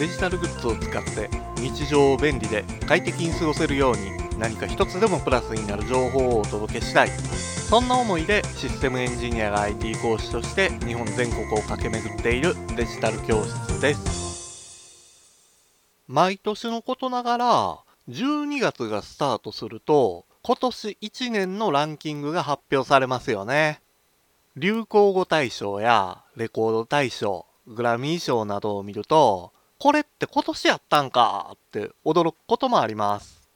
デジタルグッズを使って日常を便利で快適に過ごせるように何か一つでもプラスになる情報をお届けしたい。そんな思いでシステムエンジニアが IT 講師として日本全国を駆け巡っているデジタル教室です。毎年のことながら12月がスタートすると今年1年のランキングが発表されますよね。流行語大賞やレコード大賞グラミー賞などを見ると、これって今年やったんか？って驚くこともあります。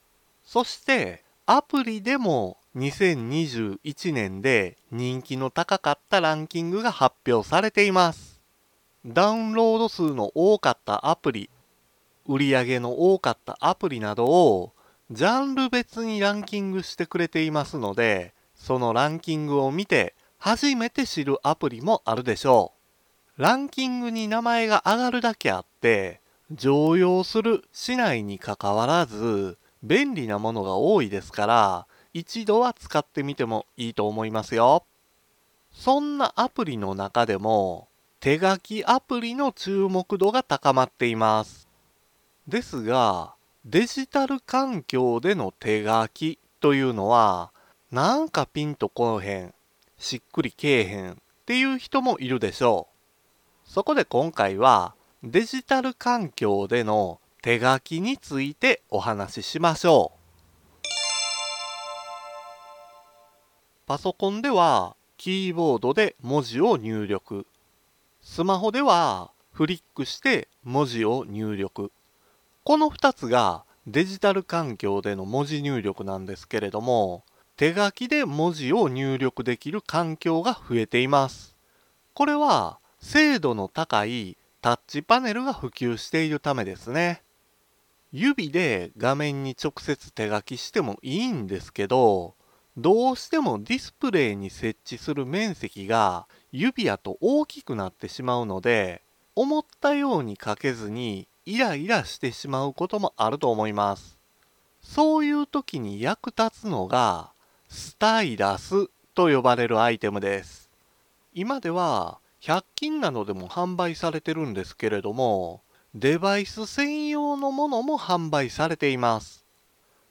そして、アプリでも2021年で人気の高かったランキングが発表されています。ダウンロード数の多かったアプリ、売り上げの多かったアプリなどをジャンル別にランキングしてくれていますので、そのランキングを見て初めて知るアプリもあるでしょう。ランキングに名前が上がるだけあって、常用するしないにかかわらず、便利なものが多いですから、一度は使ってみてもいいと思いますよ。そんなアプリの中でも、手書きアプリの注目度が高まっています。ですが、デジタル環境での手書きというのは、なんかピンとこへん、しっくりけえへんっていう人もいるでしょう。そこで今回はデジタル環境での手書きについてお話ししましょう。パソコンではキーボードで文字を入力。スマホではフリックして文字を入力。この2つがデジタル環境での文字入力なんですけれども、手書きで文字を入力できる環境が増えています。これは精度の高いタッチパネルが普及しているためですね。指で画面に直接手書きしてもいいんですけど、どうしてもディスプレイに設置する面積が指やと大きくなってしまうので、思ったように書けずにイライラしてしまうこともあると思います。そういう時に役立つのが、スタイラスと呼ばれるアイテムです。今では100均などでも販売されてるんですけれども、デバイス専用のものも販売されています。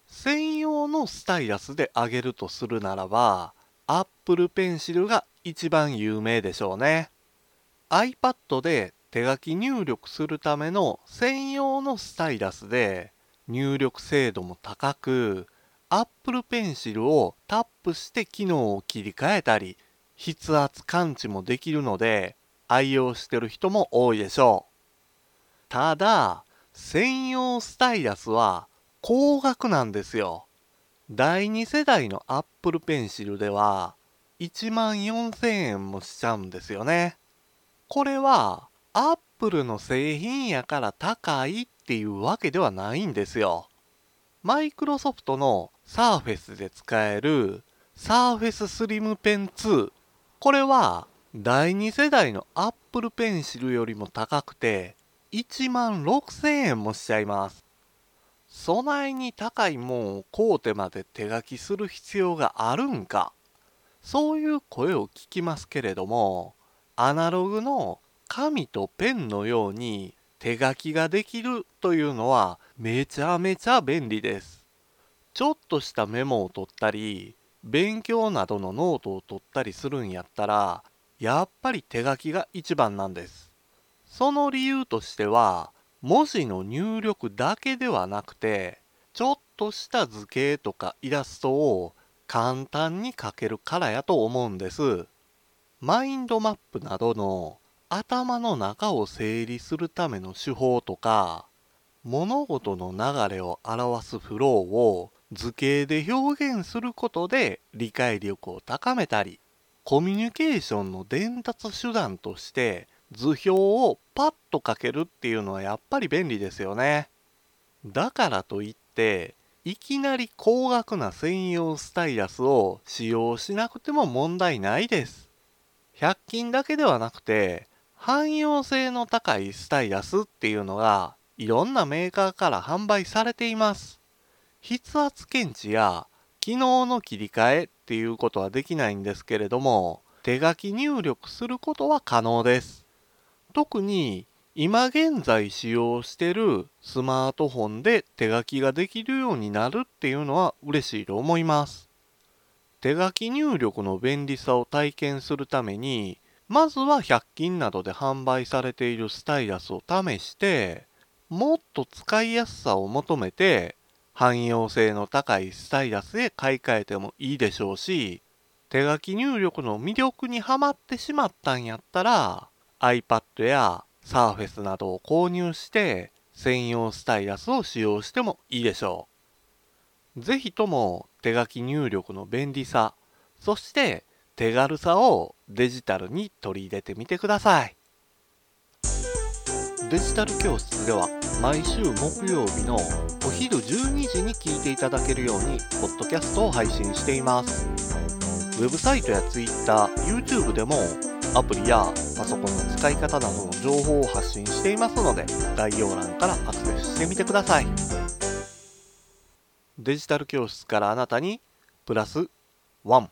専用のスタイラスであげるとするならば、Apple Pencil が一番有名でしょうね。iPad で手書き入力するための専用のスタイラスで入力精度も高く Apple Pencil をタップして機能を切り替えたり筆圧感知もできるので愛用してる人も多いでしょう。ただ、専用スタイラスは高額なんですよ。第2世代の Apple Pencil では1万4000円もしちゃうんですよね。これは Apple の製品やから高いっていうわけではないんですよ。マイクロソフトの Surface で使える Surface Slim Pen 2これは第2世代の Apple Pencil よりも高くて1万6000円もしちゃいます。備えに高いもんを買うてまで手書きする必要があるんかそういう声を聞きますけれどもアナログの紙とペンのように手書きができるというのはめちゃめちゃ便利です。ちょっとしたメモを取ったり勉強などのノートを取ったりするんやったらやっぱり手書きが一番なんです。その理由としては文字の入力だけではなくてちょっとした図形とかイラストを簡単に書けるからやと思うんです。マインドマップなどの頭の中を整理するための手法とか物事の流れを表すフローを図形で表現することで理解力を高めたりコミュニケーションの伝達手段として図表をパッと書けるっていうのはやっぱり便利ですよね。だからといっていきなり高額な専用スタイラスを使用しなくても問題ないです。100均だけではなくて汎用性の高いスタイラスっていうのがいろんなメーカーから販売されています。筆圧検知や機能の切り替えっていうことはできないんですけれども手書き入力することは可能です特に今現在使用してるスマートフォンで手書きができるようになるっていうのは嬉しいと思います。手書き入力の便利さを体験するために、まずは100均などで販売されているスタイラスを試して、もっと使いやすさを求めて、汎用性の高いスタイラスへ買い替えてもいいでしょうし、手書き入力の魅力にはまってしまったんやったら iPad や Surface などを購入して専用スタイラスを使用してもいいでしょう。ぜひとも手書き入力の便利さ、そして手軽さをデジタルに取り入れてみてください。デジタル教室では毎週木曜日のお昼12時に聞いていただけるようにポッドキャストを配信しています。ウェブサイトや Twitter、YouTube でもアプリやパソコンの使い方などの情報を発信していますので概要欄からアクセスしてみてくださいデジタル教室からあなたにプラス1